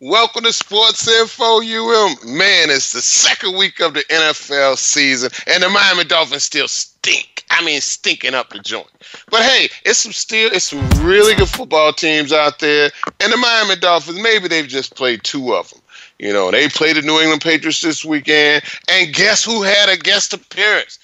Welcome to Sports Info UM. Man, it's the second week of the NFL season, and the Miami Dolphins still stink. I mean, stinking up the joint. But hey, it's some still it's some really good football teams out there, and the Miami Dolphins. Maybe they've just played two of them. You know, they played the New England Patriots this weekend, and guess who had a guest appearance?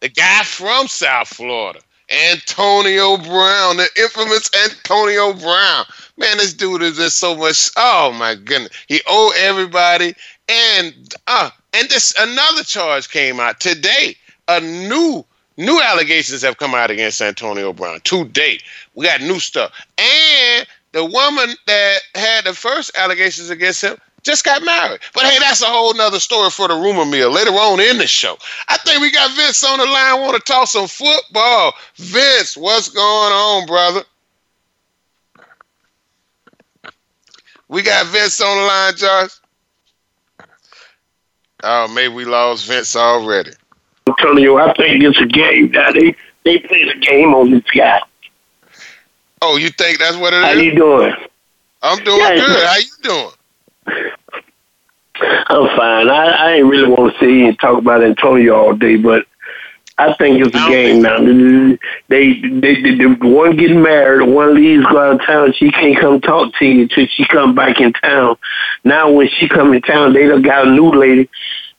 The guy from South Florida. Antonio Brown, the infamous Antonio Brown. Man, this dude is just so much. Oh my goodness, he owe everybody. And uh, and this another charge came out today. A new new allegations have come out against Antonio Brown today. We got new stuff, and the woman that had the first allegations against him just got married. But hey, that's a whole nother story for the rumor mill later on in the show. I think we got Vince on the line. Want to talk some football? Vince, what's going on, brother? We got Vince on the line, Josh. Oh, maybe we lost Vince already. I'm telling you, I think it's a game. Now they they play a game on this guy. Oh, you think that's what it is? How you doing? I'm doing Yeah, good. How you doing? I'm fine. I, I ain't really want to see here and talk about Antonio all day, but I think it's a game now. They, they, they, the one getting married, one leaves go out of town. She can't come talk to you until she come back in town. Now when she come in town, they done got a new lady.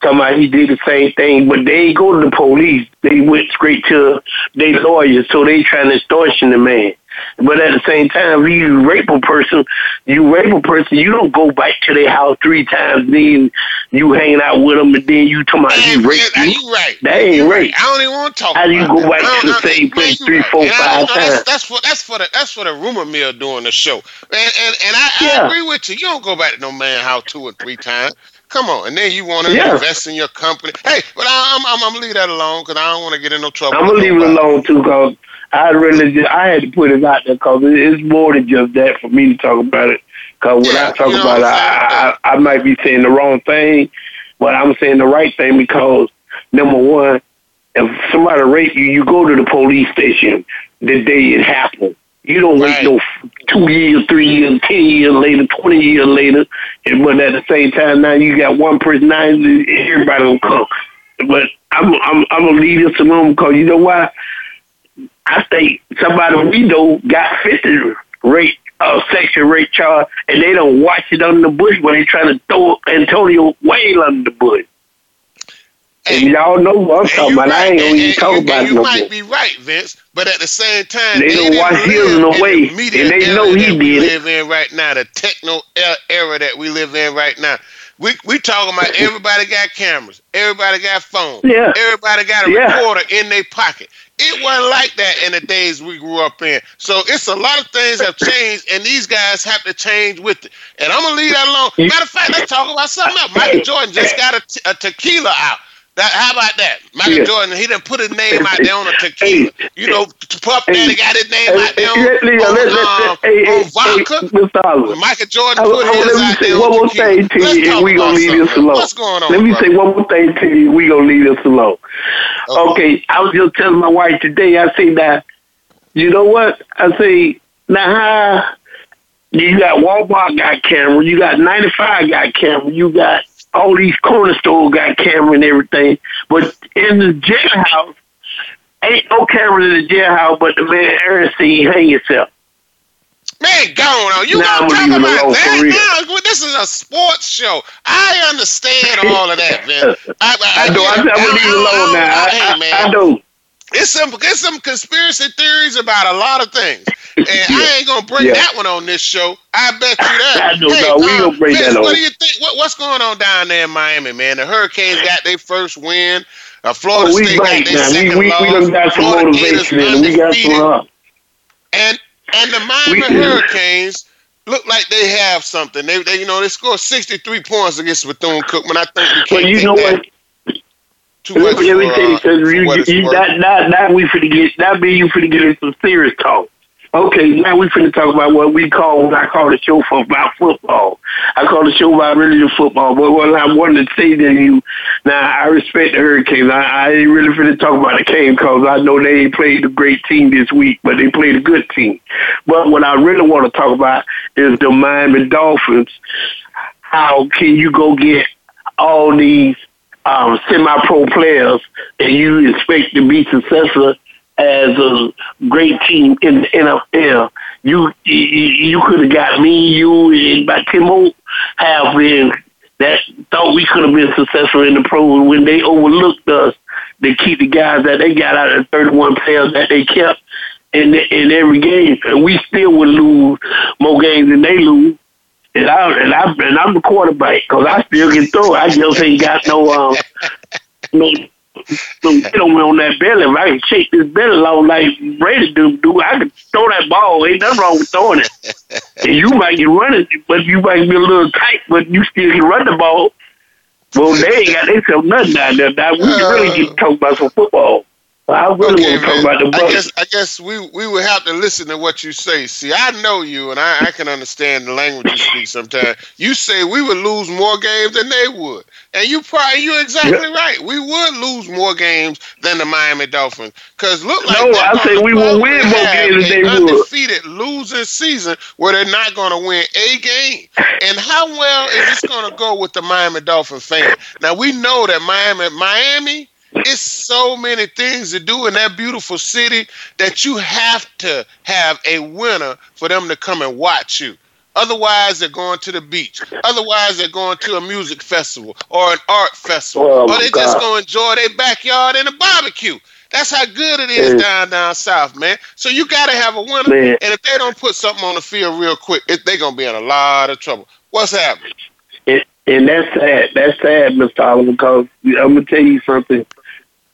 Talking about he did the same thing, but they ain't go to the police. They went straight to their lawyers, so they trying to extortion the man. But at the same time, if you rape a person, you rape a person, you don't go back to their house three times, then you hanging out with them, and then you talking about Man, he raped man, you. you right. That ain't You rape. I don't even want to talk. How do you about go that. back to the same place you three, right. four, And five no, that's, times? that's for that's for the that's for the rumor mill doing the show. And and, and I, I agree with you. You don't go back to no man house two or three times. Come on, and then you want to Yeah. invest in your company. Hey, but I, I'm I'm I'm gonna leave that alone because I don't want to get in no trouble. I'm gonna leave it alone too, cause I really just, I had to put it out there, cause it's more than just that for me to talk about it. Cause when Yeah, I talk about it, I, I I might be saying the wrong thing, but I'm saying the right thing because number one, if somebody rape you, you go to the police station the day it happened. You don't wait no two years, three years, ten years later, twenty years later, and but at the same time now you got one person now everybody will come. But I'm I'm I'm gonna leave this alone because you know why? I think somebody we know got fifty rape uh sexual rape charge and they don't watch it under the bush when they trying to throw Antonio Wayne under the bush. Hey, and y'all know what I'm and talking you about. I ain't gonna even and talk you, about and it you no might more. be right, Vince. But at the same time, They don't watch his in the way, and they know he we did it. live in right now, the techno era that we live in right now. We we talking about everybody got cameras, everybody got phones, Yeah. everybody got a Yeah. recorder in their pocket. It wasn't like that in the days we grew up in. So it's a lot of things have changed, and these guys have to change with it. And I'm gonna leave that alone. Matter of fact, let's talk about something else. Michael Jordan just got a, t- a tequila out. That, how about that? Michael Yeah. Jordan, he didn't put his name out there on a tequila. You know, Puff Daddy got his name out there on, Hey, hey, on, let- um, hey, hey, on vodka. hey. Michael Jordan put I- his let me out say there one on more tequila. thing to Let's you, and we gonna leave this alone. What's going on, Let me brother? say one more thing to you. We gonna leave this alone. Okay. Okay, I was just telling my wife today. I say that, you know what? I say now how you got Walmart got camera, you got 95 got camera, you got all these corner stores got camera and everything, but in the jailhouse ain't no cameras in the jailhouse. But the man Epstein hang himself. Man, go on. You Nah, gonna talk about that now? This is a sports show. I understand all of that, man. I, I, I know. I, get I'm it. gonna leave it alone now. I, Hey, I, man. I know. It's some it's some conspiracy theories about a lot of things, and I ain't gonna bring Yeah. that one on this show. I bet you that. I know, no, we gonna bring Vince, that on. What do you think? What, what's going on down there in Miami, man? The Hurricanes got their first win. Uh, Florida Oh, we State got their. Second we, we loss. done got some Florida motivation and we got some. And and the Miami Hurricanes look like they have something. They, they you know they scored 63 points against Bethune Cookman. I think we can't you take know that what? Too much. Let me tell you something. You, you, that, that, that we finna get. That mean you finna get into serious talk. Okay, now we finna talk about what we call what I call the show for about football. I call the show about the football. But what I wanted to say to you, now I respect the Hurricanes. I, I ain't really finna talk about the game because I know they ain't played a great team this week, but they played a good team. But what I really want to talk about is the Miami Dolphins. How can you go get all these um, semi-pro players and you expect to be successful as a great team in the NFL. You you, you could have got me, you, and by Timo have been that thought we could have been successful in the pro when they overlooked us. They keep the guys that they got out of the 31 players that they kept in the, in every game, and we still would lose more games than they lose. And I and I and I'm the quarterback because I still can throw. I just ain't got no um no so get on me on that belly. If I can shake this belly long like Brady do, do I can throw that ball. Ain't nothing wrong with throwing it. and you might get running, but you might be a little tight, but you still can run the ball. Well, they ain't got they sell nothing down there. Now we really get to talk about some football. I really okay, want to talk about the I guess, I guess we we would have to listen to what you say. See, I know you, and I, I can understand the language you speak. Sometimes you say we would lose more games than they would. And you probably you're exactly right. We would lose more games than the Miami Dolphins because look like no, I say we will win more games than they would. Undefeated losing season where they're not going to win a game. And how well is this going to go with the Miami Dolphin fan? Now we know that Miami, Miami. It's so many things to do in that beautiful city that you have to have a winner for them to come and watch you. Otherwise, they're going to the beach. Otherwise, they're going to a music festival or an art festival. Oh, or they're just going to enjoy their backyard and a barbecue. That's how good it is man. down down south, man. So you got to have a winner. Man. And if they don't put something on the field real quick, they're going to be in a lot of trouble. What's happening? And that's sad. That's sad, Mr. Oliver, because I'm going to tell you something.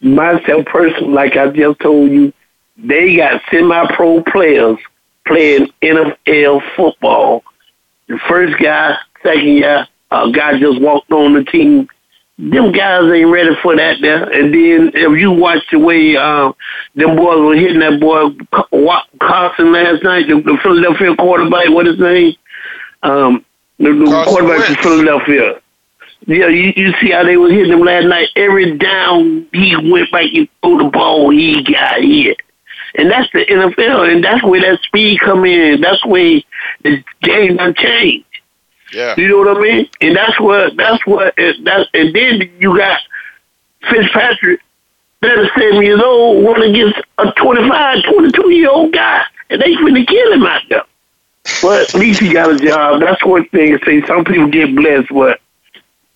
Myself personally, like I just told you, they got semi-pro players playing NFL football the first guy, second guy, a guy just walked on the team. Them guys ain't ready for that there. And then if you watch the way um, them boys were hitting that boy Carson last night, the, the Philadelphia quarterback, what his name? Um, the, the quarterback from Philadelphia. Yeah, you, you see how they was hitting him last night. Every down he went back and threw the ball, he got hit. And that's the NFL, and that's where that speed come in. That's where the game done changed. Yeah. You know what I mean? And that's what that's what that's and then you got Fitzpatrick that is seven years old went against a 25, 22 year old guy, and they finna kill him out there. But at least he got a job. That's one thing. To say some people get blessed, but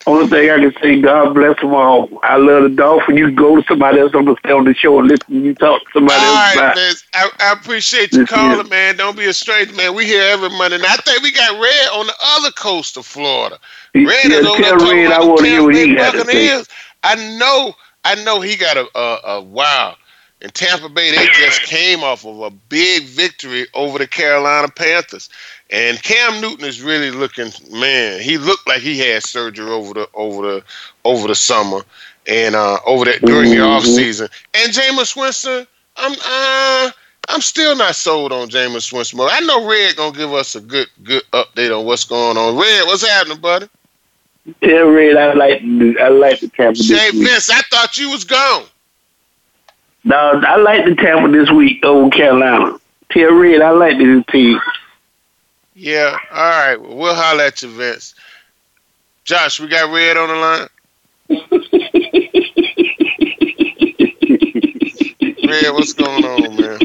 only thing I can say, God bless them all. I love the Dolphin. You go to somebody else on the, on the show and listen you talk to somebody all else. All right, man. I, I, appreciate you calling, man. Don't be a stranger, man. We here every Monday. And I think we got Red on the other coast of Florida. Red yeah, is over there Red, I want to hear what he got to say. I know, I know he got a, a, a wow. In Tampa Bay, they just came off of a big victory over the Carolina Panthers. And Cam Newton is really looking, man. He looked like he had surgery over the over the over the summer and uh, over that during the off mm-hmm. season. And Jameis Winston, I'm uh, I'm still not sold on Jameis Winston. I know Red gonna give us a good good update on what's going on. Red, what's happening, buddy? Yeah, Red, I like I like the Tampa. Shay Vince, I thought you was gone. No, I like the Tampa this week over Carolina. Tell Red, I like this team. Yeah, all right. we'll holler at you, Vince. Josh, we got Red on the line. Red, what's going on, man?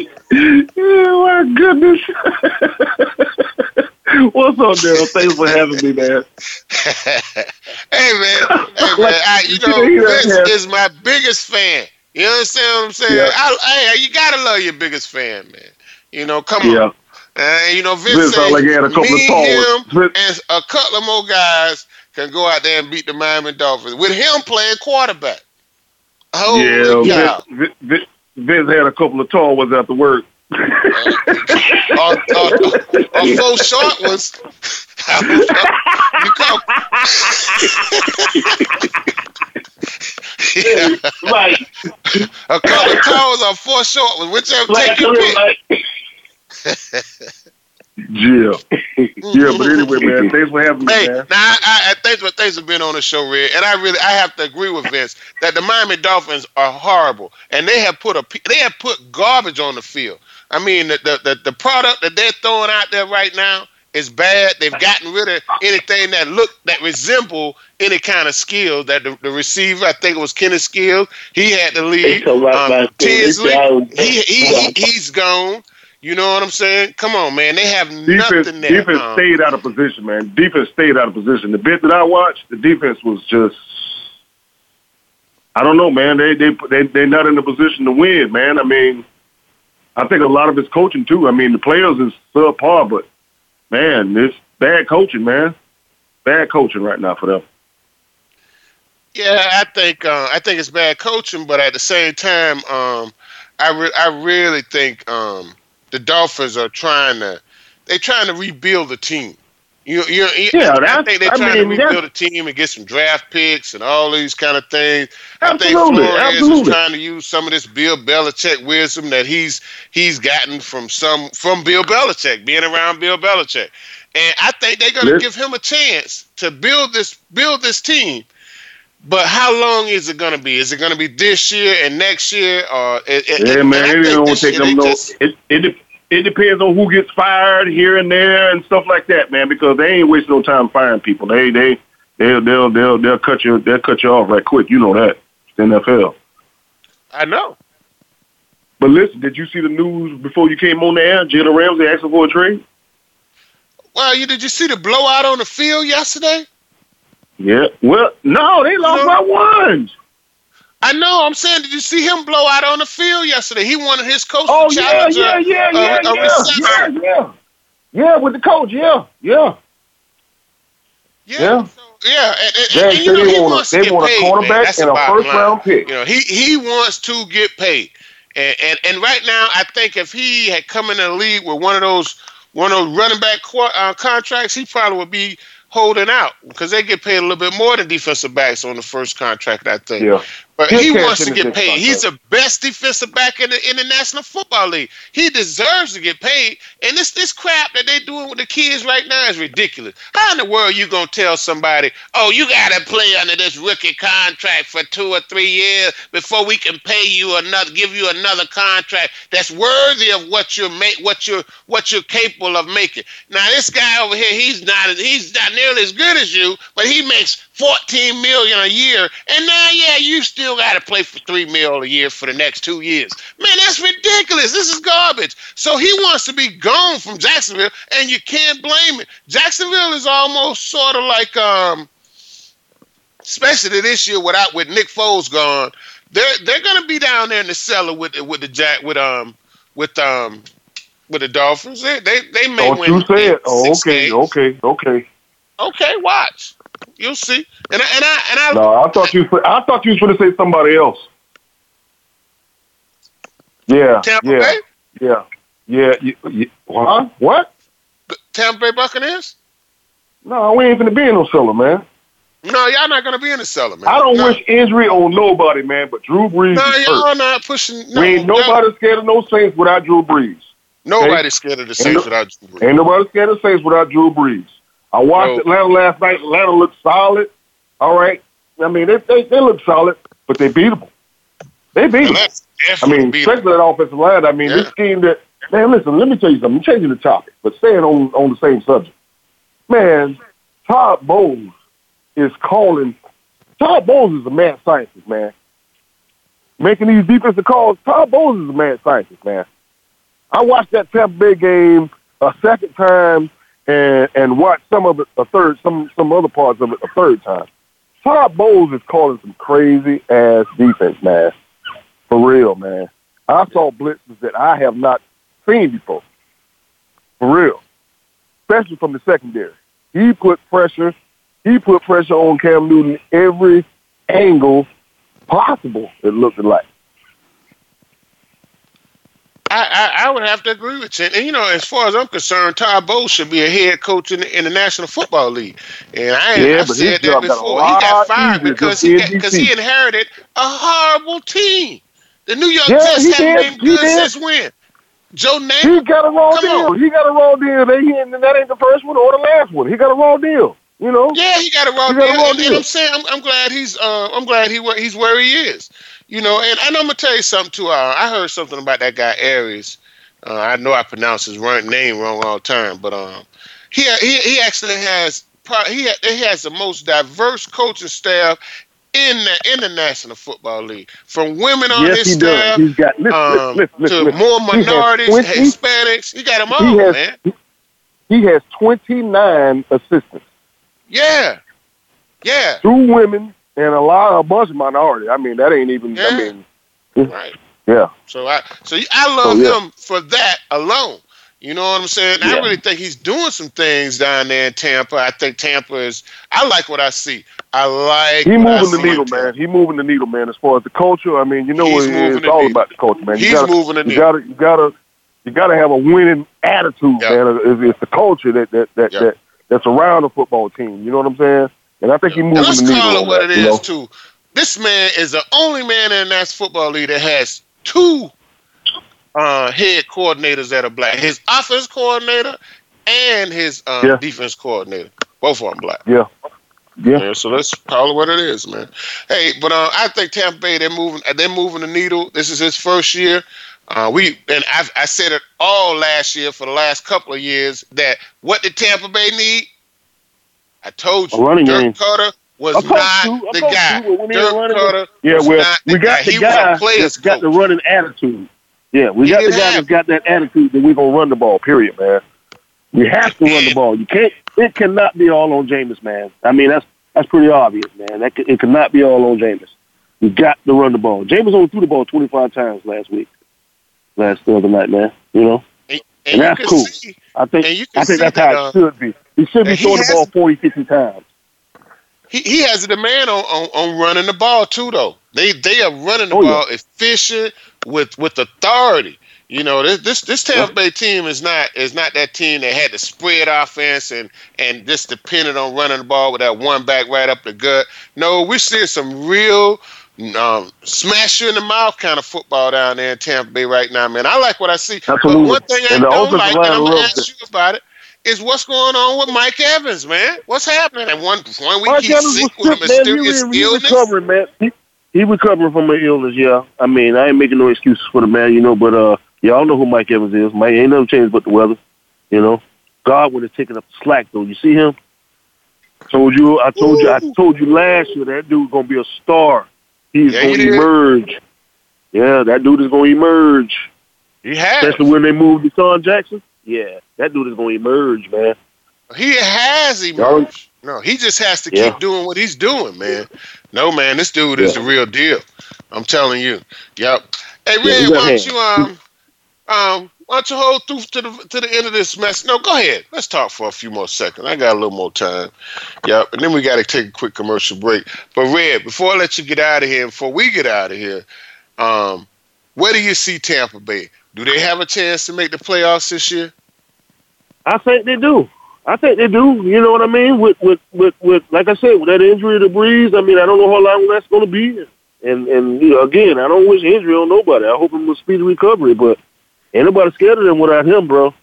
Oh my goodness. What's up, Daryl? Thanks for having me, man. hey, man. Hey, man. I, you know, Vince is my biggest fan. You understand what I'm saying? Yeah. I, hey, you gotta love your biggest fan, man. You know, come yeah. on. And you know, Vince, Vince said, like he had a couple me, of him, and a couple of more guys can go out there and beat the Miami Dolphins with him playing quarterback. Holy yeah, Vince, Vince, Vince, had a couple of tall ones after work. uh, uh, uh, uh, four short ones. you come. like a couple of tall or four short, ones, whichever like, take your pick. like Yeah. yeah, but anyway, man, thanks for having me, Hey, man. now I, I, I thanks for thanks for being on the show, Red. And I really I have to agree with Vince that the Miami Dolphins are horrible, and they have put a they have put garbage on the field. I mean, the the, the, the product that they're throwing out there right now is bad. They've gotten rid of anything that look that resemble any kind of skill. That the, the receiver, I think it was Kenny Stills, he had to They leave. Um, Tunsil, he, he, he he's gone. You know what I'm saying? Come on, man. They have Defense, nothing there. defense Um, stayed out of position, man. Defense stayed out of position. The bit that I watched, the defense was just. I don't know, man. They they they they're not in the position to win, man. I mean, I think a lot of it's coaching too. I mean, the players is subpar, but man, it's bad coaching, man. Bad coaching right now for them. Yeah, I think uh, I think it's bad coaching, but at the same time, um, I re- I really think um, the Dolphins are trying to they're trying to rebuild the team. You, you, you Yeah, I think they're I trying mean, to rebuild the team and get some draft picks and all these kind of things. Absolutely, I think Flores absolutely. is trying to use some of this Bill Belichick wisdom that he's he's gotten from some from Bill Belichick, being around Bill Belichick. And I think they're going to Yes. give him a chance to build this build this team. But how long is it to be? Is it to be this year and next year, or it, it, Yeah, and man, it don't take them no. just- It it it depends on who gets fired here and there and stuff like that, man. Because they ain't wasting no time firing people. They they they'll they'll they'll they'll cut you they'll cut you off right quick. You know that. It's NFL. I know. But listen, did you see the news before you came on the air? Jalen Ramsey asking for a trade. Well, you did you see the blowout on the field yesterday? Yeah. Well, no, they lost No. by one. I know. I'm saying, did you see him blow out on the field yesterday? He wanted his coach Oh to challenge yeah, a- yeah, a- yeah, a yeah, yeah, yeah. Yeah, with the coach. Yeah, yeah. Yeah. Yeah. So, yeah. And, and, They and, you know, he want a- wants to they get want a paid, cornerback That's and a bottom first-round pick. You know, he he wants to get paid. And, and and right now, I think if he had come in the league with one of those one of those running back qu- uh, contracts, he probably would be holding out because they get paid a little bit more than defensive backs on the first contract. I think. Yeah. But he wants to get paid. He's the best defensive back in the in the National Football League. He deserves to get paid. And this this crap that they're doing with the kids right now is ridiculous. How in the world are you gonna tell somebody, oh, you gotta play under this rookie contract for two or three years before we can pay you another, give you another contract that's worthy of what you're make, what you're what you're capable of making. Now this guy over here, he's not he's not nearly as good as you, but he makes 14 million a year. And now, yeah, you still got to play for three mil a year for the next two years. Man, that's ridiculous. This is garbage. So he wants to be gone from Jacksonville, and you can't blame it. Jacksonville is almost sort of like, um, especially this year without with Nick Foles gone. They're they're gonna be down there in the cellar with with the Jack with um with um with the Dolphins. They they, they may Don't win. you say it? Oh, okay, games. okay, okay. Okay, watch. You'll see. And I, and I and I No, I thought you. I thought you was going to say somebody else. Yeah, Tampa yeah, Bay, yeah, yeah. You, you, huh? What? the Tampa Bay Buccaneers. No, we ain't gonna be in no cellar, man. No, y'all not gonna be in the cellar, man. I don't no. wish injury on nobody, man. But Drew Brees No, y'all hurt. not pushing. No, we ain't no- nobody scared of no Saints without Drew Brees. Nobody's scared of the Saints no- without Drew Brees. Ain't nobody scared of Saints without Drew Brees. I watched No. Atlanta last night. Atlanta looked solid. All right. I mean, they they, they look solid, but they beat them. They beat them. I mean, beat especially that offensive line. I mean, Yeah. this scheme that man, listen, let me tell you something. I'm changing the topic, but staying on on the same subject. Man, Todd Bowles is calling. Todd Bowles is a mad scientist, man. Making these defensive calls. Todd Bowles is a mad scientist, man. I watched that Tampa Bay game a second time and and watch some of it a third, some some other parts of it a third time. Todd Bowles is calling some crazy ass defense, man. For real, man. I saw blitzes that I have not seen before. For real. Especially from the secondary. He put pressure. He put pressure on Cam Newton every angle possible, it looked like. I, I, I would have to agree with you. And, you know, as far as I'm concerned, Todd Bowles should be a head coach in the, in the National Football League. And I, Yeah, I've said that job got before. He got fired because he because he inherited a horrible team. The New York Yeah, Jets haven't did. been good since when? Joe He got a raw Come deal. on. He got a raw deal. They, he, and that ain't the first one or the last one. He got a raw deal. You know. Yeah, he got a raw He deal, a and, and. I'm saying I'm, I'm glad he's uh, I'm glad he he's where he is. You know, and, and I'm gonna tell you something too. Uh, I heard something about that guy Aries. Uh, I know I pronounce his run, name wrong all the time, but um, he he he actually has he he has the most diverse coaching staff in the in the National Football League, from women on yes, his he does. staff He's got listen, um, listen, listen, to more He minorities, 20 Hispanics. He got them all, he has man. he has twenty nine assistants, Yeah, yeah, two women and a lot a bunch of minority. I mean, that ain't even. Yeah. I mean, right. yeah. So I so I love Oh, yeah. him for that alone. You know what I'm saying? I really think he's doing some things down there in Tampa. I think Tampa is. I like what I see. I like. He moving the needle, man. He moving the needle, man. As far as the culture, I mean, you know, He's it- it's all needle. about the culture, man. You He's gotta, moving the needle. you gotta, you gotta, you gotta have a winning attitude, Yeah. man. It's, it's the culture that that that, Yeah. that that's around the football team. You know what I'm saying? And I think he moving let's call it what that, it is know? too. This man is the only man in that football league that has two uh, head coordinators that are black. His offense coordinator and his uh, Yeah. defense coordinator. Both of them black. Yeah, yeah. Yeah, so let's call it what it is, man. Hey, but uh, I think Tampa Bay they're moving they're moving the needle. This is his first year. Uh, we and I, I said it all last year for the last couple of years that what did Tampa Bay need? I told you, A running Dirk game. Koetter was not you, the guy. you, when he was Dirk Koetter Yeah, was well, not the we got guy. the He was a guy player's that's got the running attitude. Yeah, we He got the guy have- that's got that attitude that we're gonna run the ball. Period, man. We have to run the ball. You can't. It cannot be all on Jameis, man. I mean, that's that's pretty obvious, man. That it cannot be all on Jameis. We got to run the ball. Jameis only threw the ball 25 times last week, last the other night, man. You know, And, that's can cool. see, I think And you can I think that's that, how uh, it should be. He should be throwing the ball 40, 50 times. he, he has a demand on, on, on running the ball too though. They they are running the Oh, yeah. ball efficient with with authority. You know, this this this Tampa Bay team is not is not that team that had to spread offense and and just depended on running the ball with that one back right up the gut. No, we're seeing some real um, smash you in the mouth kind of football down there in Tampa Bay right now, man. I like what I see. Absolutely. But one thing I And don't like, and I'm gonna ask you about it, is what's going on with Mike Evans, man? What's happening? And one one week Mike Evans sick was with a sick, man. He, mysterious he illness. recovering, man. He, he recovering from an illness, yeah. I mean, I ain't making no excuses for the man, you know, but uh, y'all know who Mike Evans is. Mike ain't nothing changed but the weather, you know. God would have taken up the slack, though. You see him? Told you, I told you, I told you last year that dude's gonna be a star. He's Yeah, gonna he emerge. Yeah, that dude is gonna emerge. He has. Especially when they move to DeSean Jackson. Yeah, that dude is gonna emerge, man. He has emerged. No, he just has to Yeah. keep doing what he's doing, man. No, man, this dude is Yeah. the real deal. I'm telling you. Yep. Hey, Yeah, Red, why don't you um um why don't you hold through to the to the end of this mess? No, go ahead. Let's talk for a few more seconds. I got a little more time. Yep. And then we got to take a quick commercial break. But Red, before I let you get out of here, before we get out of here, um, where do you see Tampa Bay? Do they have a chance to make the playoffs this year? I think they do. I think they do. You know what I mean? With with with, with like I said, with that injury to Brees, I mean, I don't know how long that's going to be. And and you know, again, I don't wish injury on nobody. I hope him a speedy recovery, but ain't nobody scared of them without him, bro.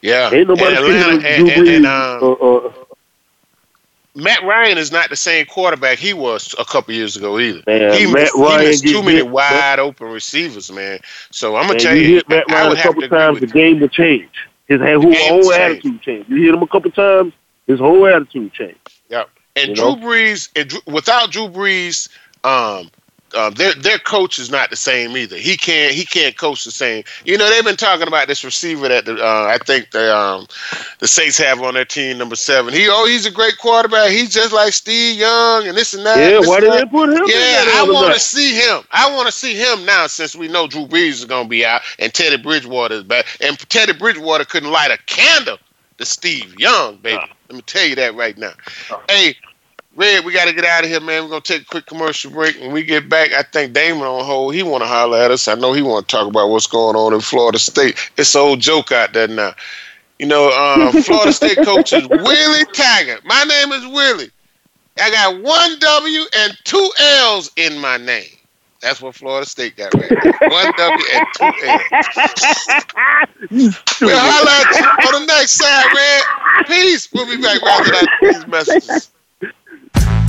Yeah. Ain't nobody And scared Atlanta- of Drew and- Brees. and, um, uh, uh, Matt Ryan is not the same quarterback he was a couple years ago either. Man, he Matt missed, Ryan he missed too many hit, wide open receivers, man. So I'm gonna tell you you, hit Matt Ryan a couple times, the game will change. His whole, whole change. attitude changed. You hit him a couple times, his whole attitude changed. And you Drew know? Brees, and Drew, without Drew Brees, um, uh, their their coach is not the same either. He can't he can't coach the same. You know they've been talking about this receiver that the, uh, I think the um, the Saints have on their team, number seven. He oh he's a great quarterback. He's just like Steve Young and this and that. Yeah, why did they put him Yeah, there I want to see him. I want to see him now since we know Drew Brees is going to be out and Teddy Bridgewater is back. And Teddy Bridgewater couldn't light a candle to Steve Young, baby. Let me tell you that right now. Hey, Red, we got to get out of here, man. We're gonna take a quick commercial break. When we get back, I think Damon on hold. He want to holler at us. I know he want to talk about what's going on in Florida State. It's an old joke out there now. You know, uh, Florida State coach is Willie Taggart. My name is Willie. I got one W and two L's in my name. That's what Florida State got right. One W and two L's. we'll holler at you on the next side, Red. Peace. We'll be back after these messages.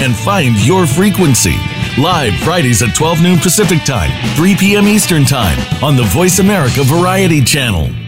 and find your frequency. Live Fridays at 12 noon Pacific Time, 3 p.m. Eastern Time on the Voice America Variety Channel.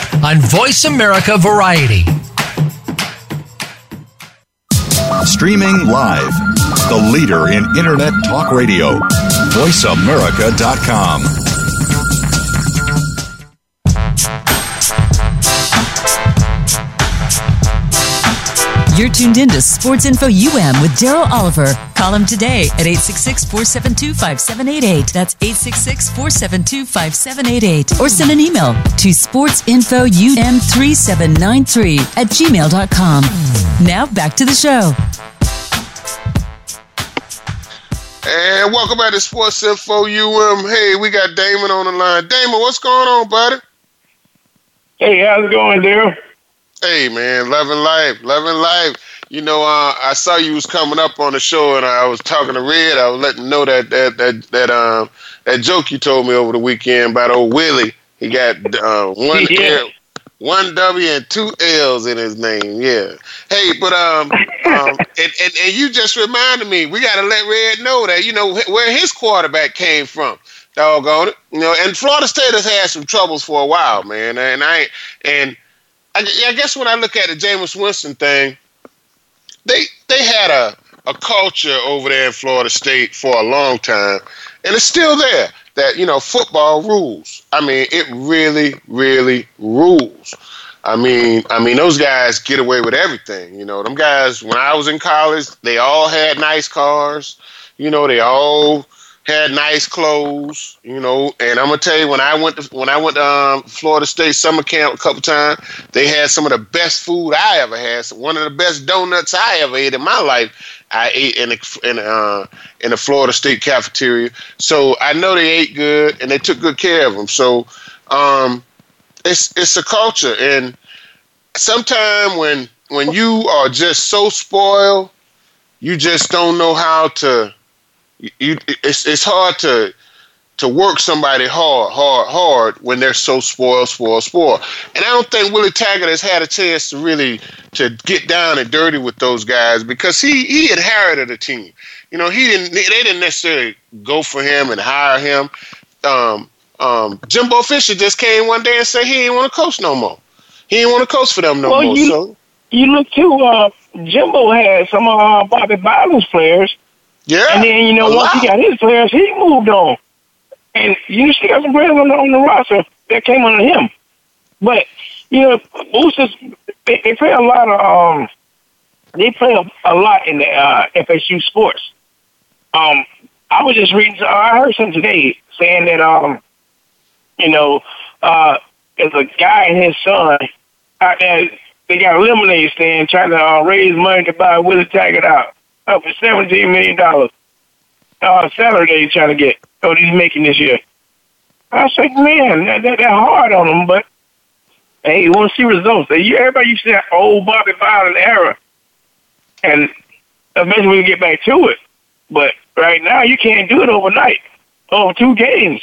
on Voice America Variety. Streaming live, the leader in Internet Talk Radio, voiceamerica.com. You're tuned in to Sports Info UM with Daryl Oliver. Call him today at 866 472 5788. That's 866 472 5788. Or send an email to sportsinfoum3793 at gmail.com. Now back to the show. And welcome back to Sports Info UM. Hey, we got Damon on the line. Damon, what's going on, buddy? Hey, how's it going, Daryl? Hey man, loving life, loving life. You know, uh, I saw you was coming up on the show, and I was talking to Red. I was letting know that that that that um that joke you told me over the weekend about old Willie. He got uh, one Yeah. L, one W and two L's in his name. Yeah. Hey, but um, um and, and and you just reminded me. We got to let Red know that you know where his quarterback came from. Doggone it. You know, and Florida State has had some troubles for a while, man. And I and I, I guess when I look at the Jameis Winston thing, they they had a a culture over there in Florida State for a long time, and it's still there. That you know, football rules. I mean, it really, really rules. I mean, I mean, those guys get away with everything. You know, them guys. When I was in college, they all had nice cars. You know, they all had nice clothes, you know. And I'm gonna tell you, when I went to when I went to um, Florida State summer camp a couple times, they had some of the best food I ever had. So one of the best donuts I ever ate in my life. I ate in the in uh, in the Florida State cafeteria. So I know they ate good and they took good care of them. So um, it's it's a culture, and sometimes when when you are just so spoiled, you just don't know how to you it's it's hard to to work somebody hard, hard, hard when they're so spoiled, spoiled, spoiled. And I don't think Willie Taggart has had a chance to really to get down and dirty with those guys because he he inherited a team. You know, he didn't they didn't necessarily go for him and hire him. Um, um, Jimbo Fisher just came one day and said he didn't want to coach no more. He didn't want to coach for them no Well, more. you- so You look too. Uh, Jimbo had some of uh, Bobby Bowden's players, yeah, and then you know once he got his players, he moved on. And you know, still got some players on the, on the roster that came under him. But you know, boosters they, they play a lot of um, they play a, a lot in the uh, FSU sports. Um, I was just reading. I heard something today saying that um, you know, uh, there's a guy and his son out there they got a lemonade stand trying to uh, raise money to buy Willie Taggart out. Up for seventeen million dollars. Uh, salary trying to get. Oh, he's making this year. I was man, that, that, that hard on him, but hey, you want to see results. Everybody used to that old Bobby Bowden era, and eventually we get back to it. But right now, you can't do it overnight. Over two games,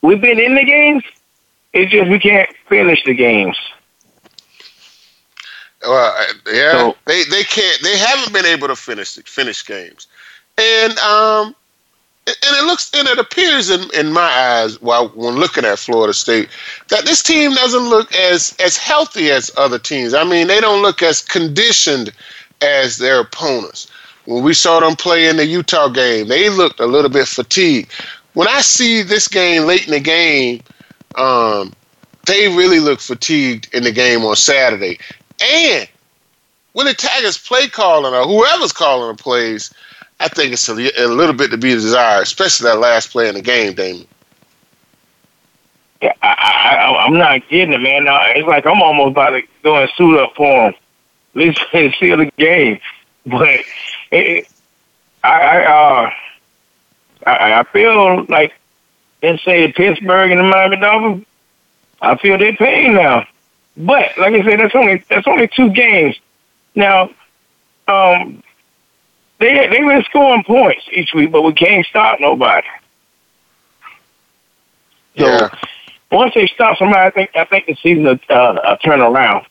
we've been in the games. It's just we can't finish the games. Well, yeah, so, they they can't. They haven't been able to finish finish games, and um, and it looks and it appears in, in my eyes while when looking at Florida State that this team doesn't look as as healthy as other teams. I mean, they don't look as conditioned as their opponents. When we saw them play in the Utah game, they looked a little bit fatigued. When I see this game late in the game, um, they really look fatigued in the game on Saturday. And when the Tigers play calling or whoever's calling the plays, I think it's a, a little bit to be desired, especially that last play in the game, Damon. Yeah, I, I, I'm not kidding man. It's like I'm almost about to go and suit up for him, least seal the game. But it, I, I, uh, I, I feel like, let's say Pittsburgh and the Miami Dolphins, I feel their pain now. But like I said, that's only that's only two games. Now, um, they they've been scoring points each week, but we can't stop nobody. So yeah. once they stop somebody, I think I think the season will uh, turn around.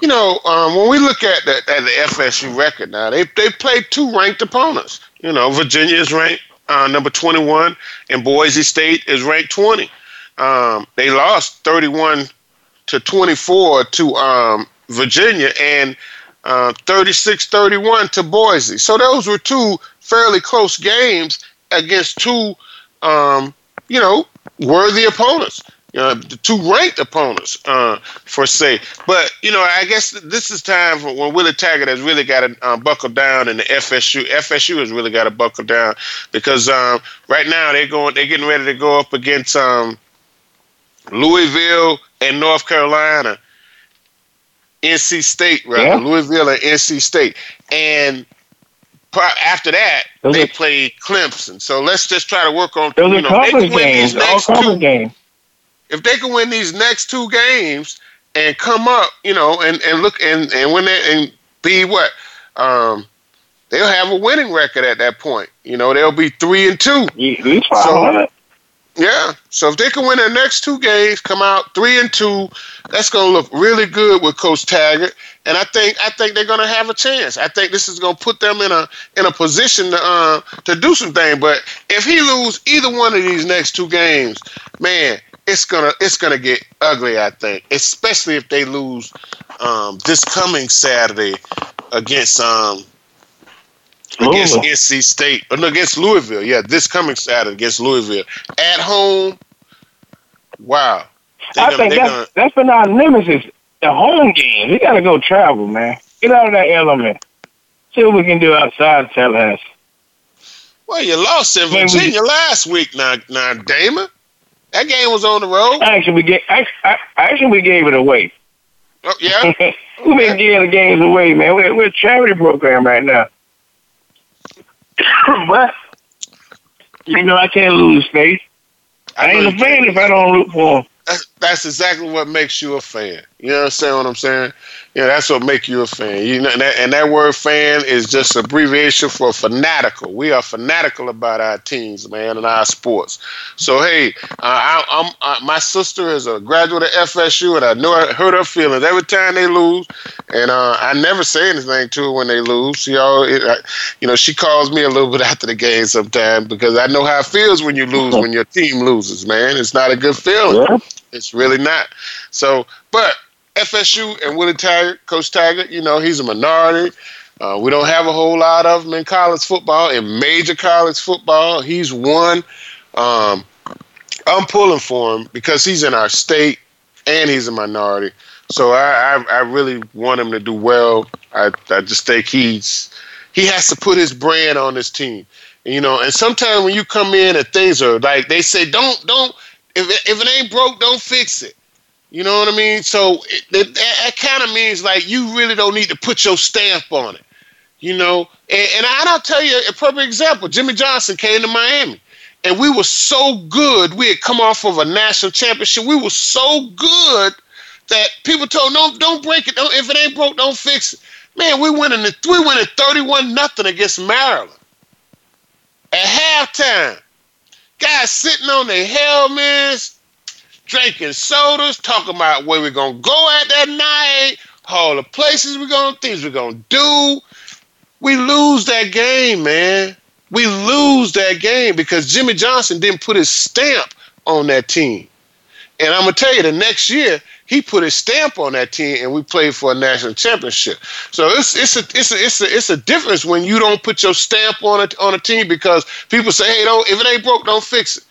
You know, um, when we look at the, at the FSU record now, they they played two ranked opponents. You know, Virginia is ranked uh, number 21, and Boise State is ranked 20. Um, they lost 31 to 24 to um, Virginia and uh, 36 31 to Boise. So those were two fairly close games against two, um, you know, worthy opponents. Uh, the two ranked opponents, uh, for say. But you know, I guess this is time for when Willie Taggart has really got to uh, buckle down, and the FSU FSU has really got to buckle down because um, right now they're going, they're getting ready to go up against um, Louisville and North Carolina, NC State, rather yeah. Louisville and NC State, and after that those they are, play Clemson. So let's just try to work on. Those you know, are conference games. All conference games if they can win these next two games and come up, you know, and, and look and, and win it and be what? Um, they'll have a winning record at that point. You know, they'll be three and two. Yeah, so, yeah. So if they can win their next two games, come out three and two, that's gonna look really good with Coach Taggart. And I think I think they're gonna have a chance. I think this is gonna put them in a in a position to uh, to do something. But if he lose either one of these next two games, man, it's gonna it's gonna get ugly. I think, especially if they lose um, this coming Saturday against um against NC State or no, against Louisville. Yeah, this coming Saturday against Louisville at home. Wow. I gonna, think that's, gonna, that's been our nemesis. The home game. We gotta go travel, man. Get out of that element. See what we can do outside Tallahassee. Well, you lost in Virginia last week, now, now, Damon. That game was on the road. Actually, we gave, actually, we gave it away. Oh, yeah? We've been giving the games away, man. We're, we're a charity program right now. but, you know, I can't lose faith. I, I ain't a fan if I don't root for him. That's, that's exactly what makes you a fan. You understand what I'm saying? Yeah, that's what make you a fan. You know, and that, and that word "fan" is just abbreviation for fanatical. We are fanatical about our teams, man, and our sports. So hey, uh, I, am uh, my sister is a graduate of FSU, and I know I hurt her feelings every time they lose. And uh, I never say anything to her when they lose. She always, you know, she calls me a little bit after the game sometimes because I know how it feels when you lose when your team loses. Man, it's not a good feeling. Yeah. It's really not. So, but FSU and Willie Taggart, Coach Taggart, you know, he's a minority. Uh, we don't have a whole lot of them in college football, in major college football. He's one. Um, I'm pulling for him because he's in our state and he's a minority. So I, I, I really want him to do well. I, I just think he's he has to put his brand on this team. You know, and sometimes when you come in and things are like they say, don't don't if it, if it ain't broke, don't fix it. You know what I mean? So it, it, that kind of means like you really don't need to put your stamp on it. You know, and, and I'll tell you a perfect example. Jimmy Johnson came to Miami, and we were so good. We had come off of a national championship. We were so good that people told, "No, don't break it. Don't, if it ain't broke, don't fix it." Man, we went in the, we went in thirty-one nothing against Maryland at halftime. Guys sitting on their helmets, drinking sodas, talking about where we're gonna go at that night, all the places we're gonna, things we're gonna do. We lose that game, man. We lose that game because Jimmy Johnson didn't put his stamp on that team. And I'm gonna tell you, the next year he put his stamp on that team, and we played for a national championship. So it's it's a it's a it's a it's a difference when you don't put your stamp on it on a team because people say, hey, don't if it ain't broke, don't fix it.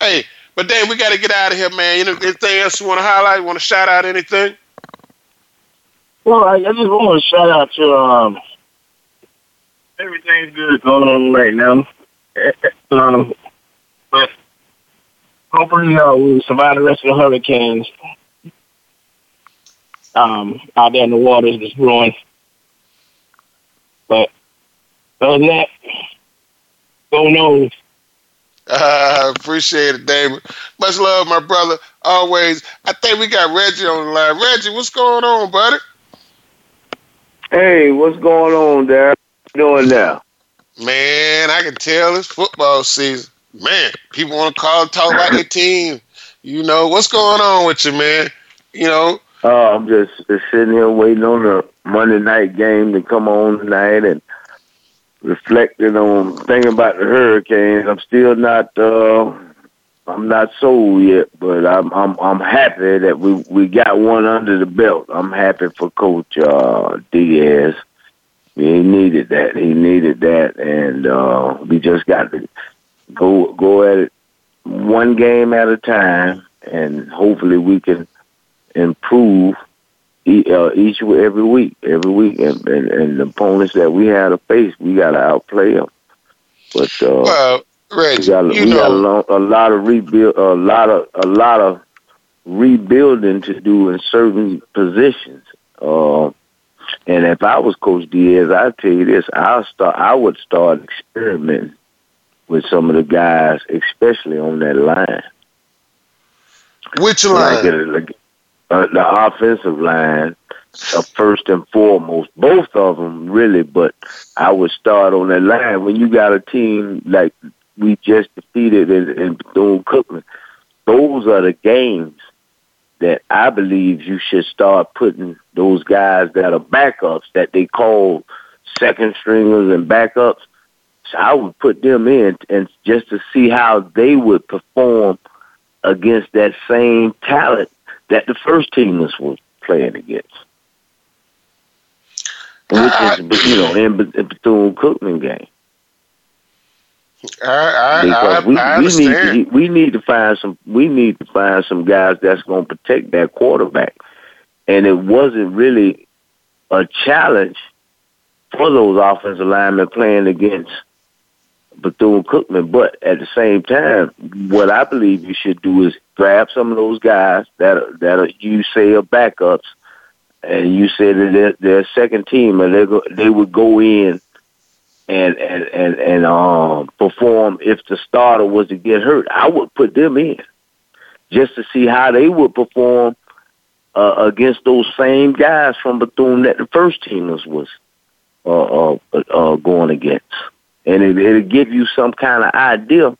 Hey, but then we got to get out of here, man. You know, anything else you want to highlight? Want to shout out anything? Well, I, I just want to shout out to um, everything's good going on right now. Um, but hopefully, uh, we'll survive the rest of the hurricanes. Um, out there in the waters that's brewing. But other than that, go knows. Uh, appreciate it, David. Much love, my brother. Always. I think we got Reggie on the line. Reggie, what's going on, buddy? Hey, what's going on, Darren? doing now? Man, I can tell it's football season. Man, people want to call and talk about their team. You know, what's going on with you, man? You know? Oh, I'm just, just sitting here waiting on the Monday night game to come on tonight and reflecting on thinking about the Hurricanes. I'm still not uh I'm not sold yet, but I'm I'm I'm happy that we we got one under the belt. I'm happy for Coach uh Diaz. He needed that. He needed that, and uh, we just got to go go at it one game at a time, and hopefully we can improve uh, each every week, every week, and, and, and the opponents that we had to face, we got to outplay them. But uh, well, Reggie, we got, you we know, got a, long, a lot of rebuild, a lot of a lot of rebuilding to do in certain positions. Uh, and if I was Coach Diaz, I'd tell you this: I'll start. I would start experimenting with some of the guys, especially on that line. Which line? Like, uh, the offensive line, uh, first and foremost, both of them really. But I would start on that line when you got a team like we just defeated in, in Bethune Cookman. Those are the games that I believe you should start putting those guys that are backups that they call second stringers and backups. So I would put them in and just to see how they would perform against that same talent that the first teamers was playing against. Which uh, is, you know, in, in Bethune Cookman game. I, I, I, we, I we need to, we need to find some we need to find some guys that's going to protect that quarterback, and it wasn't really a challenge for those offensive linemen playing against Bethune Cookman. But at the same time, what I believe you should do is grab some of those guys that that you say are backups, and you say that they're, they're second team, and they they would go in and and and and um perform if the starter was to get hurt. I would put them in just to see how they would perform uh, against those same guys from Bethune that the first teamers was uh, uh, uh, going against, and it, it'll give you some kind of idea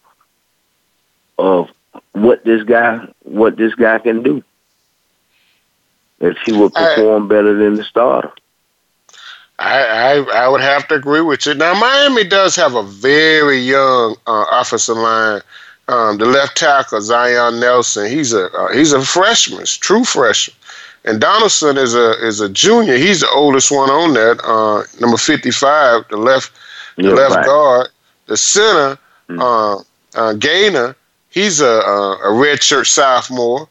of what this guy what this guy can do if he would perform better than the starter. I, I I would have to agree with you. Now Miami does have a very young uh, offensive line. Um, the left tackle Zion Nelson, he's a uh, he's a freshman, true freshman, and Donaldson is a is a junior. He's the oldest one on that. Uh, number fifty five, the left the Yeah, left right. guard, the center uh, uh, Gaynor. He's a, a a redshirt sophomore,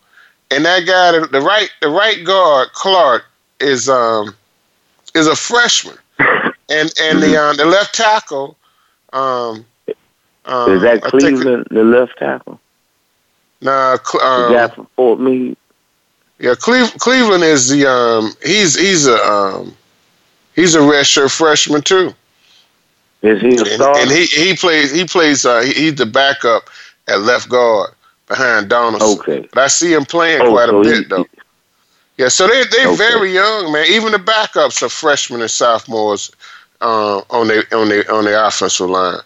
and that guy the, the right the right guard Clark is um is a freshman, and and the uh, the left tackle. Um, um, Is that Cleveland, the left tackle? Nah, Cl- The um, guy from Fort Meade. Yeah, Cleve, Cleveland is the um he's he's a um he's a redshirt freshman too. Is he a And, star? and he he plays he plays uh he, he's the backup at left guard behind Donaldson. Okay. But I see him playing Oh, quite so a he- bit though. Yeah, so they they're Okay. very young, man. Even the backups are freshmen and sophomores uh, on their on their on their offensive line.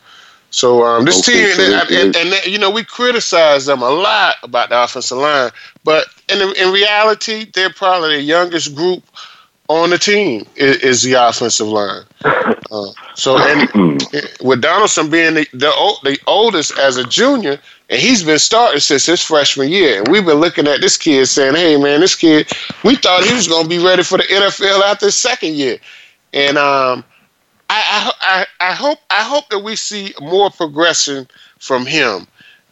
So um, this Okay, team, so and, they- and, and they- you know, we criticize them a lot about the offensive line, but in in reality, they're probably the youngest group on the team is, is the offensive line. Uh, so and with Donaldson being the, the the oldest as a junior, and he's been starting since his freshman year, and we've been looking at this kid saying, "Hey, man, this kid, we thought he was going to be ready for the NFL after his second year," and um, I, I, I, I hope I hope that we see more progression from him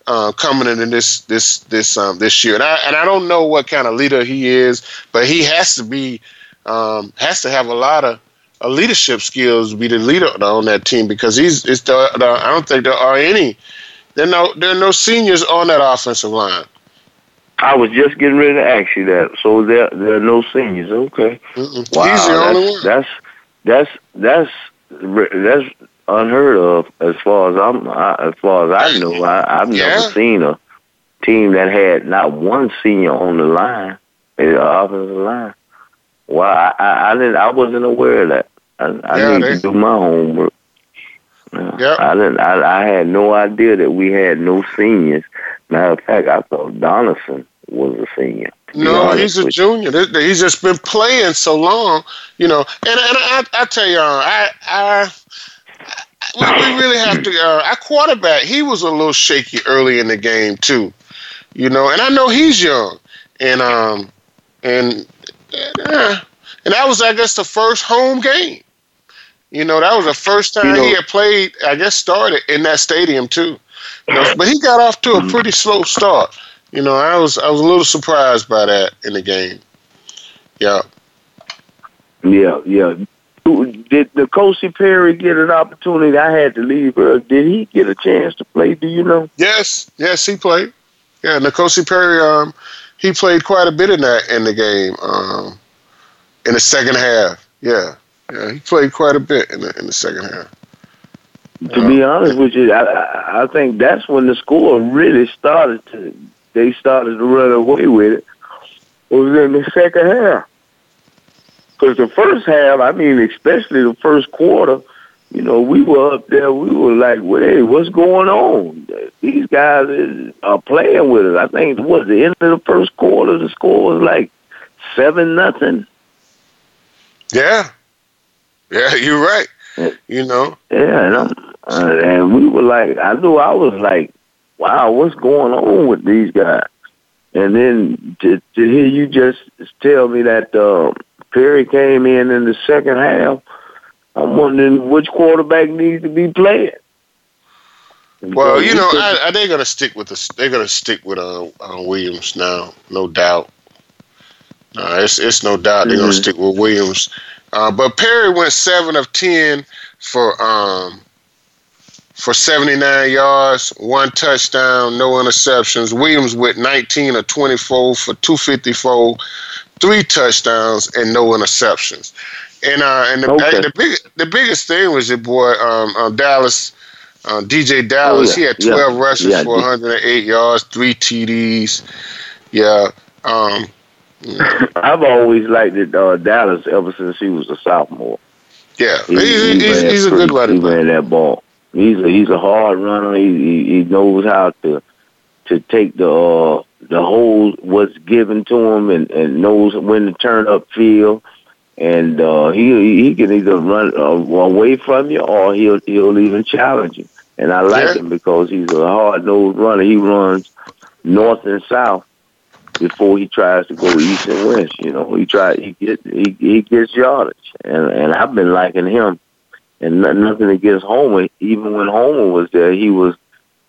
uh, coming in this this this um, this year. And I and I don't know what kind of leader he is, but he has to be um, has to have a lot of uh, leadership skills to be the leader on that team because he's it's the, the I don't think there are any there are no there are no seniors on that offensive line. I was just getting ready to ask you that. So there there are no seniors. Okay. Mm-mm. Wow. he's the that's, only one. That's that's that's that's unheard of as far as I'm I, as far as I know. I, I've Yeah. never seen a team that had not one senior on the line, the offensive line. Well, I, I, I didn't. I wasn't aware of that. I, I Yeah, need they- to do my homework. Yeah, Yep. I didn't. I, I had no idea that we had no seniors. Matter of fact, I thought Donaldson was a senior. No, he's a you. junior. Th- He's just been playing so long, you know. And and I, I tell you, I, I, we, we really have to. Uh, our quarterback, he was a little shaky early in the game too, you know. And I know he's young, and um, and uh, and that was, I guess, the first home game. You know, that was the first time You know- he had played. I guess started in that stadium too. You know, but he got off to a pretty slow start. You know, I was I was a little surprised by that in the game. Yeah. Yeah, yeah. Did the Perry get an opportunity? I had to leave her. Did he get a chance to play? Do you know? Yes, yes, he played. Yeah, N'Kosi Perry, um, he played quite a bit in that in the game, um, in the second half. Yeah, yeah, he played quite a bit in the in the second half. To be honest with you, I, I I think that's when the score really started to. They started to run away with it. It was in the second half. Because the first half, I mean, especially the first quarter, you know, we were up there. We were like, "Wait, what's going on? These guys is, are playing with us." I think it was the end of the first quarter. The score was like seven nothing. Yeah, yeah, you're right. You know, Yeah, and, I'm, uh, and we were like, I knew I was like, wow, what's going on with these guys? And then to, to hear you just tell me that uh, Perry came in in the second half, I'm wondering which quarterback needs to be playing. well, you know, I, I, they're gonna stick with the they're gonna stick with uh, uh Williams now, no doubt. Uh, it's it's no doubt they're gonna Mhm. stick with Williams. Uh, but Perry went seven of ten for um for 79 yards, one touchdown, no interceptions. Williams with 19 of 24 for 254, three touchdowns and no interceptions. And uh, and the, Okay. the big the biggest thing was your boy um, uh, Dallas, uh, DJ Dallas. Oh, yeah, He had yeah, 12 rushes yeah, for 108 yards, three TDs. Yeah. Um, I've always liked it, uh, Dallas ever since he was a sophomore. yeah. He- He- he he's, he's a good running He ran that ball. He's a he's a hard runner. He he, he knows how to to take the uh, the whole what's given to him and, and knows when to turn up field. And uh, he he can either run uh, away from you or he'll he'll even challenge you. And I like him because he's a hard nosed runner. He runs north and south before he tries to go east and west. You know, he try he get he he gets yardage, and and I've been liking him. And no- nothing against Homer. Even when Homer was there, he was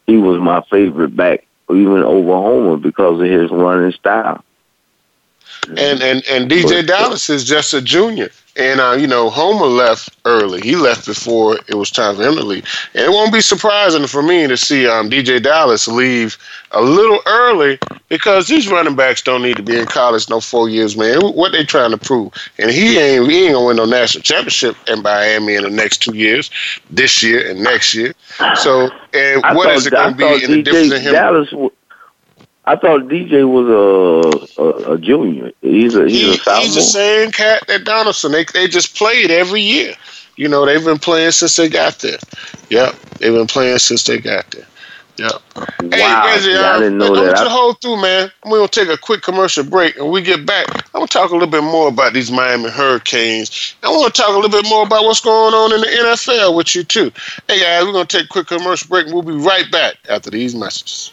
he was my favorite back, even over Homer because of his running style. And and and DJ Dallas is just a junior. And uh, you know, Homer left early. He left before it was time for him to leave. And it won't be surprising for me to see um, DJ Dallas leave a little early because these running backs don't need to be in college no four years, man. What they trying to prove? And he ain't he ain't gonna win no national championship in Miami in the next two years, this year and next year. So, and I what thought- is it gonna I be in the difference in him? Dallas, w- I thought DJ was a a, a junior. He's a he's He- a sophomore. he's the same cat that Donaldson. They they just played every year. You know, they've been playing since they got there. Yep, they've been playing since they got there. Yep. Hey, Wow, Reggie, I uh, didn't know I that. you to hold through, man. We're gonna take a quick commercial break, and we get back. I'm gonna talk a little bit more about these Miami Hurricanes. I want to talk a little bit more about what's going on in the NFL with you too. Hey guys, we're gonna take a quick commercial break, and we'll be right back after these messages.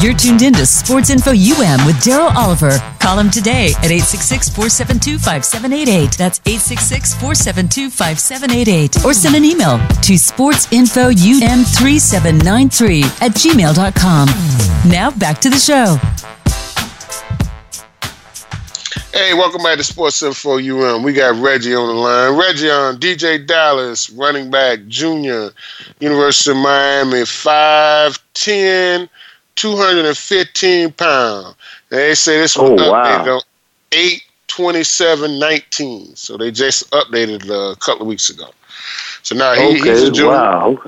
You're tuned in to Sports Info UM with Daryl Oliver. Call him today at 866 472 5788. That's 866 472 5788. Or send an email to sportsinfoum3793 at gmail.com. Now back to the show. Hey, welcome back to Sports Info UM. We got Reggie on the line. Reggie on DJ Dallas, running back, junior, University of Miami, 5'10, 215 pounds. They say this was Oh, updated wow. on 82719. So they just updated uh, a couple of weeks ago. So now he, he's a Okay, junior. wow.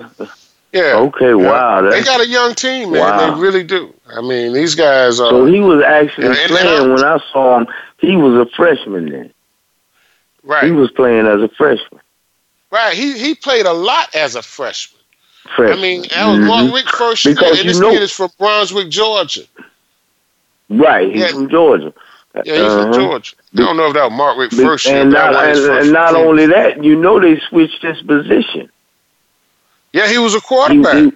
Yeah. Okay, wow. They got a young team, man. Wow. They really do. I mean, these guys are. so he was actually And- and playing when I saw him. He was a freshman then. right. He was playing as a freshman. right. He, he played a lot as a freshman. I mean, that was Mark. Richt first year, Because and this know- kid is from Brunswick, Georgia. Right, he's Yeah. from Georgia. Yeah, he's Uh-huh. from Georgia. I don't know if that was Mark Richt first year. and not, and, and not only that, you know they switched his position. yeah, he was a quarterback, he-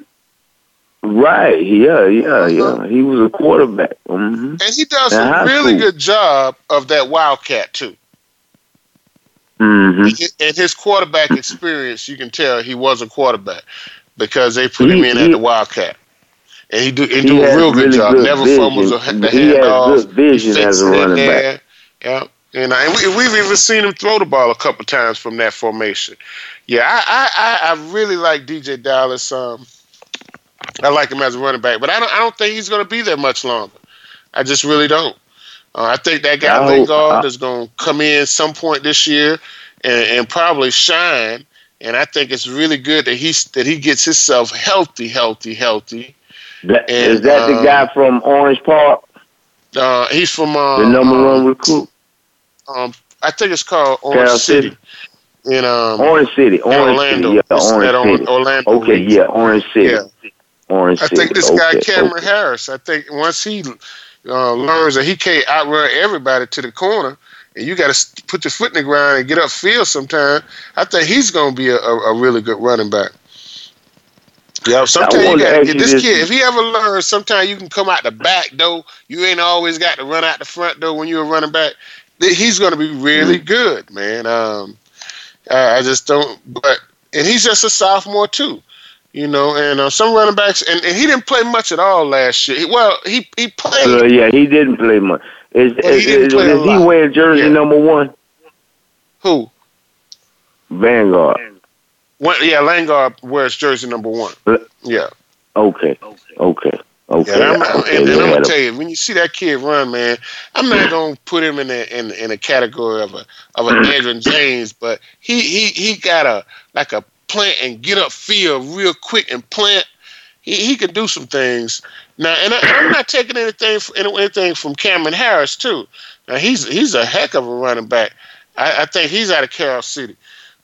right? Yeah, yeah, Uh-huh. yeah. He was a quarterback. hmm and he does a really school. good job of that Wildcat too. hmm In his quarterback experience, you can tell he was a quarterback because they put He- him in at the Wildcat. And he do he, He do a real good really job. good Never vision. fumbles a, the He has handoff. good vision He as a running back. there. Yeah. And, uh, and we, we've even seen him throw the ball a couple times from that formation. Yeah, I, I, I, I really like DJ Dallas. Um, I like him as a running back, but I don't I don't think he's going to be there much longer. I just really don't. Uh, I think that guy Lingard is going to come in some point this year and, and probably shine. And I think it's really good that he's that he gets himself healthy, healthy, healthy. That, And, is that the uh, guy from Orange Park, Uh, he's from uh, the number um, one recruit? Um, I think it's called Orange Carol City. City? In um, Orange City, Orange Orlando. City, yeah, It's Orange City. Orlando. Okay, yeah, Orange City, Yeah. Orange I City. think this guy Cameron okay. Harris. I think once he uh, learns that he can't outrun everybody to the corner, and you got to put your foot in the ground and get upfield sometime. I think he's going to be a, a, a really good running back. Yeah, sometimes you got this, this kid. If he ever learns, sometimes you can come out the back though. You ain't always got to run out the front door when you're a running back. He's going to be really mm-hmm. good, man. Um, I just don't. But and he's just a sophomore too, you know. And uh, some running backs, and, and he didn't play much at all last year. Well, he he played. Uh, yeah, he didn't play much. Is, is, is, is he wearing jersey yeah. number one? Who? Lingard. Yeah, Lingard wears jersey number one. Yeah. Okay. Okay. Okay. Yeah, and I'm, okay. and, and I'm gonna tell you, when you see that kid run, man, I'm not gonna put him in a in, in a category of a of an Edgerrin James, but he he he got a like a plant and get up field real quick and plant. He he can do some things now, and I, am not taking anything anything from Cameron Harris too. Now he's he's a heck of a running back. I, I think he's out of Carol City.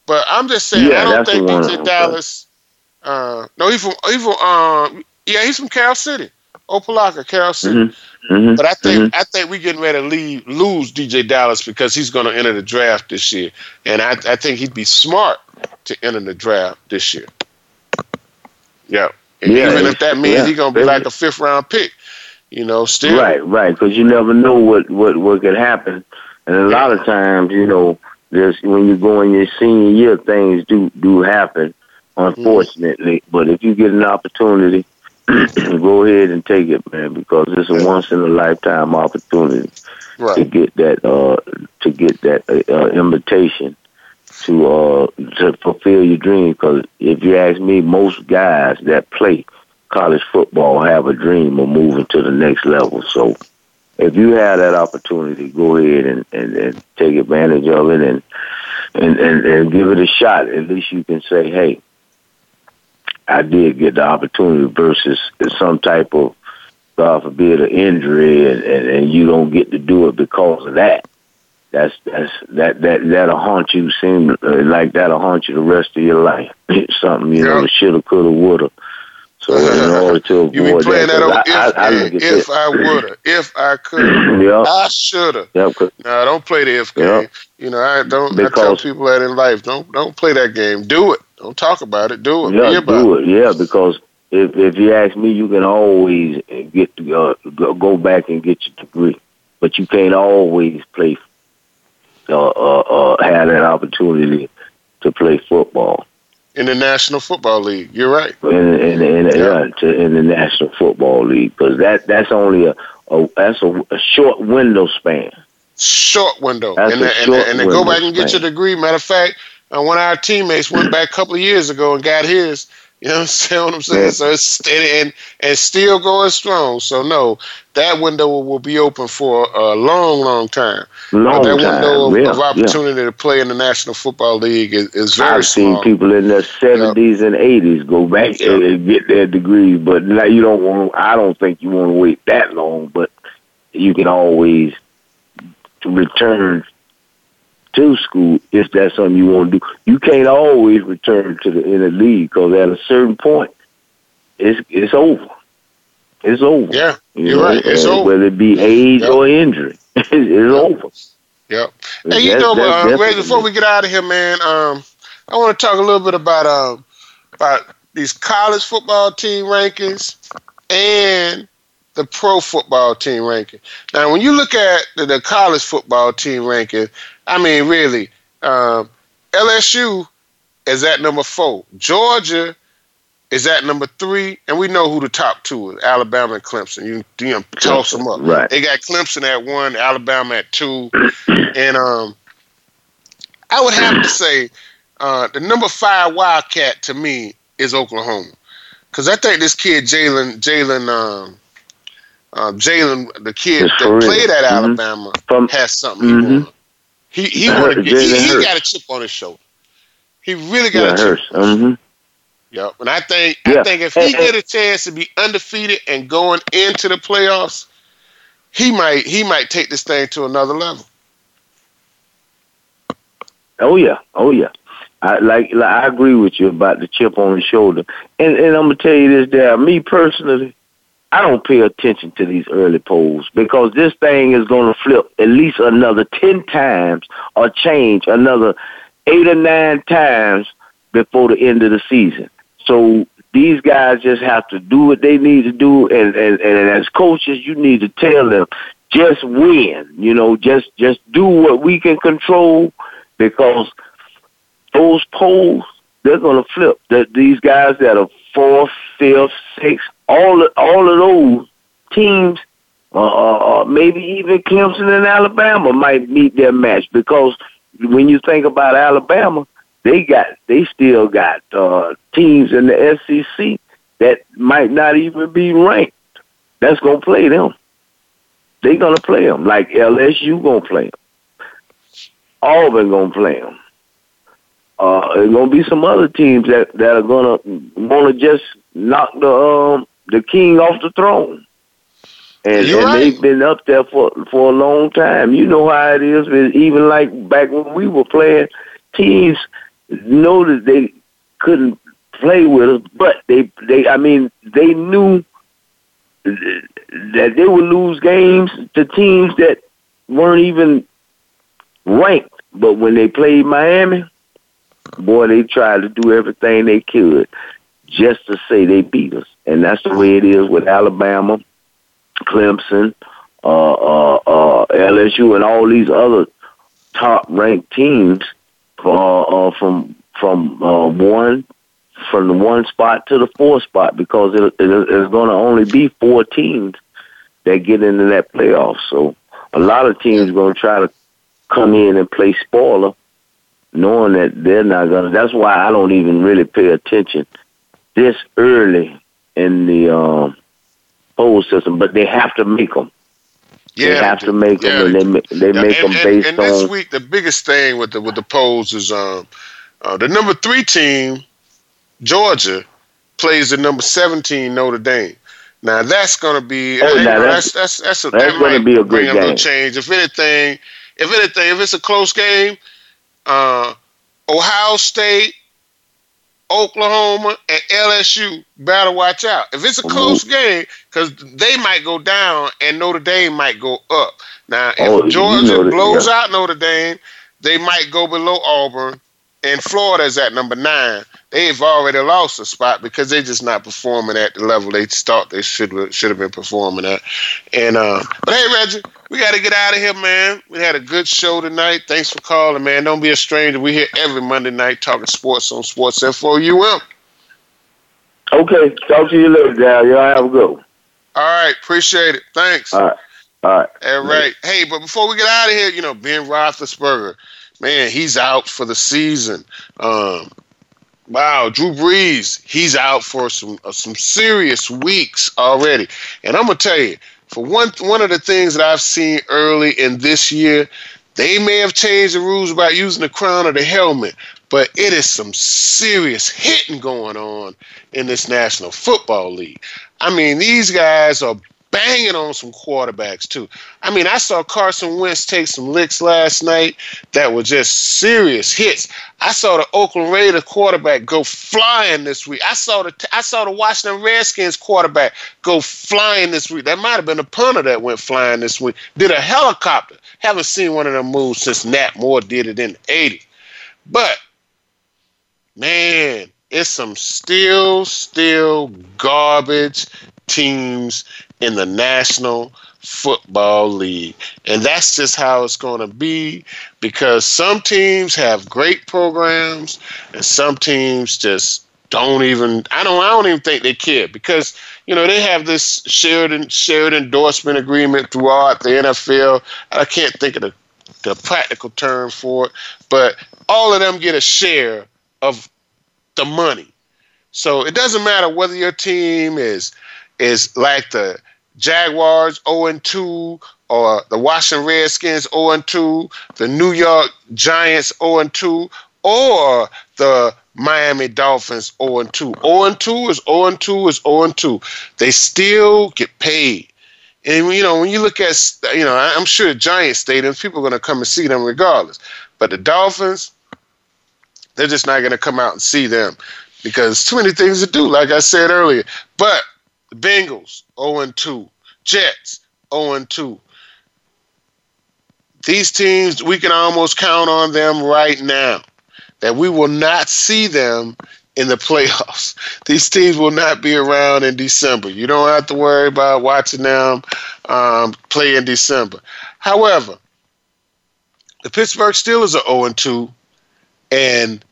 But I'm just saying, yeah, I don't think DJ Dallas. Uh, no, he's from he's from um, yeah, he's from Carol City, Opelika, Carol City. Mm-hmm. Mm-hmm. But I think mm-hmm. I think we're getting ready to leave, lose DJ Dallas because he's going to enter the draft this year, and I, I think he'd be smart to enter the draft this year. Yeah, yeah even if that means yeah. he's going to be like a fifth round pick, you know, still right, right, because you never know what what what could happen, and a lot of times, you know there's when you go in your senior year, things do do happen, unfortunately. Mm-hmm. But if you get an opportunity, go ahead and take it, man, because it's a once in a lifetime opportunity right. to get that uh to get that uh, uh, invitation to uh to fulfill your dream. Because if you ask me, most guys that play college football have a dream of moving to the next level. So if you have that opportunity, go ahead and, and, and take advantage of it and, and, and, and give it a shot. At least you can say, hey, I did get the opportunity versus some type of, God forbid, an injury and, and, and you don't get to do it because of that. That's that's that that that'll haunt you. Seem uh, like that'll haunt you the rest of your life. Something you know, shoulda, coulda, woulda. So in order to avoid you be playing that, that if, I, I, if I woulda, if I could, yep. I shoulda. Yep. No, don't play the if game. Yep. You know, I don't. Because, I tell people that in life, don't don't play that game. Do it. Don't talk about it. Do it. Yeah, do it. it. Yeah, because if if you ask me, you can always get to, uh, go back and get your degree, but you can't always play. Uh, uh, uh, have that opportunity to play football in the National Football League. You're right. In, in, in, yeah. to, in the National Football League, because that that's only a, a that's a, a, short window span. Short window, that's and, and, and, then go back and get your degree. Matter of fact, uh, one of our teammates went back a couple of years ago and got his. You know what I'm saying? What I'm saying? Yeah. So it's steady and and still going strong. So no, that window will be open for a long, long time. Uh, long that time. window of, yeah. of opportunity yeah. to play in the National Football League is, is very I've small. seen people in their seventies and eighties go back and get their degrees, but now you don't want. I don't think you want to wait that long, but you can always return to school if that's something you want to do. You can't always return to the inner league because at a certain point, it's it's over. It's over. Yeah, you are know? right. It's over. Whether it be age yep. or injury, it's, yep. over. Yep. Hey, you know, uh, Ray, before we get out of here, man, um, I want to talk a little bit about um, about these college football team rankings and the pro football team ranking. Now, when you look at the, the college football team ranking, I mean, really, um, LSU is at number four. Georgia is at number three, and we know who the top two is: Alabama and Clemson. You, you know, toss them up. Right. They got Clemson at one, Alabama at two, and um, I would have to say uh, the number five Wildcat to me is Oklahoma, because I think this kid Jalen Jalen um, uh, Jalen, the kid that played at mm-hmm. Alabama, From, has something mm-hmm. He he he get. He, he got a chip on his shoulder. He really got yeah, a chip. Mm-hmm. Yep, and I think yeah. I think if he get a chance to be undefeated and going into the playoffs, he might he might take this thing to another level. Oh yeah, oh yeah. I like, like I agree with you about the chip on the shoulder, and and I'm gonna tell you this, there. Me personally, I don't pay attention to these early polls because this thing is going to flip at least another 10 times or change another eight or nine times before the end of the season. So these guys just have to do what they need to do, and, and, and as coaches, you need to tell them just win. You know, just just do what we can control because those polls they're going to flip. That these guys that are fourth, fifth, sixth, all all of those teams, uh, uh, uh, maybe even Clemson and Alabama might meet their match because when you think about Alabama, they got they still got uh, teams in the SEC that might not even be ranked. That's gonna play them. They gonna play them like LSU gonna play them. Auburn gonna play them. Uh, there's gonna be some other teams that that are gonna want to just knock the um the king off the throne. And, and right. they've been up there for for a long time. You know how it is. Even like back when we were playing, teams know that they couldn't play with us, but they they I mean they knew that they would lose games to teams that weren't even ranked. But when they played Miami, boy, they tried to do everything they could just to say they beat us. And that's the way it is with Alabama, Clemson, uh, uh, uh, LSU, and all these other top ranked teams uh, uh, from from uh, one from the one spot to the four spot because it, it, it's going to only be four teams that get into that playoff. So a lot of teams going to try to come in and play spoiler, knowing that they're not going to. That's why I don't even really pay attention this early in the um, poll system. But they have to make them. Yeah, they have to make yeah. them, and they they yeah, make and, them based and, and on. And this week, the biggest thing with the with the polls is um, uh, the number three team Georgia plays the number 17 Notre Dame. Now that's going to be oh, now that's, that's that's a, that's that going to be a bring a little change. If anything, if anything, if it's a close game, uh, Ohio State, Oklahoma, and LSU better watch out. If it's a mm-hmm. close game, because they might go down and Notre Dame might go up. Now, if oh, Georgia you know blows yeah. out Notre Dame, they might go below Auburn, and Florida's at number nine they've already lost a spot because they're just not performing at the level they thought they should should have been performing at. And uh, but hey, Reggie, we got to get out of here, man. We had a good show tonight. Thanks for calling, man. Don't be a stranger. We're here every Monday night talking sports on Sports Info UM. Okay, talk to you later, Dad. Y'all have a good one. All right, appreciate it. Thanks. All right. All right. All right. Hey, but before we get out of here, you know, Ben Roethlisberger, man, he's out for the season. Um, Wow, Drew Brees, he's out for some uh, some serious weeks already. And I'm gonna tell you, for one one of the things that I've seen early in this year, they may have changed the rules about using the crown or the helmet, but it is some serious hitting going on in this National Football League. I mean, these guys are banging on some quarterbacks too. I mean, I saw Carson Wentz take some licks last night that were just serious hits. I saw the Oakland Raiders quarterback go flying this week. I saw the I saw the Washington Redskins quarterback go flying this week. That might have been a punter that went flying this week. Did a helicopter. Haven't seen one of them moves since Nat Moore did it in the 80s. But man, it's some still, still garbage teams in the National Football League. And that's just how it's going to be because some teams have great programs and some teams just don't even I don't I don't even think they care because you know they have this shared shared endorsement agreement throughout the NFL. I can't think of the the practical term for it, but all of them get a share of the money. So it doesn't matter whether your team is is like the Jaguars 0 2 or the Washington Redskins 0 2, the New York Giants 0 2, or the Miami Dolphins 0 2. 0 2 is 0 2 is 0 2. They still get paid. And you know, when you look at, you know, I'm sure Giant stadiums, people are going to come and see them regardless. But the Dolphins, they're just not going to come out and see them because too many things to do, like I said earlier. But the Bengals 0 2. Jets 0 2. These teams, we can almost count on them right now that we will not see them in the playoffs. These teams will not be around in December. You don't have to worry about watching them um, play in December. However, the Pittsburgh Steelers are 0 2, and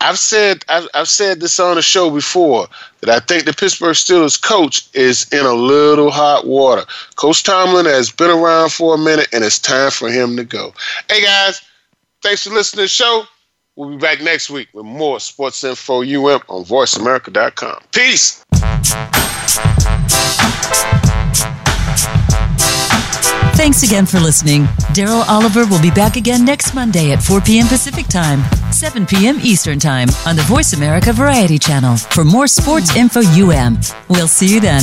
I've said I've, I've said this on the show before that I think the Pittsburgh Steelers coach is in a little hot water. Coach Tomlin has been around for a minute, and it's time for him to go. Hey guys, thanks for listening to the show. We'll be back next week with more Sports Info UM on VoiceAmerica.com. Peace. Thanks again for listening. Daryl Oliver will be back again next Monday at 4 p.m. Pacific Time, 7 p.m. Eastern Time on the Voice America Variety Channel for more sports info UM. We'll see you then.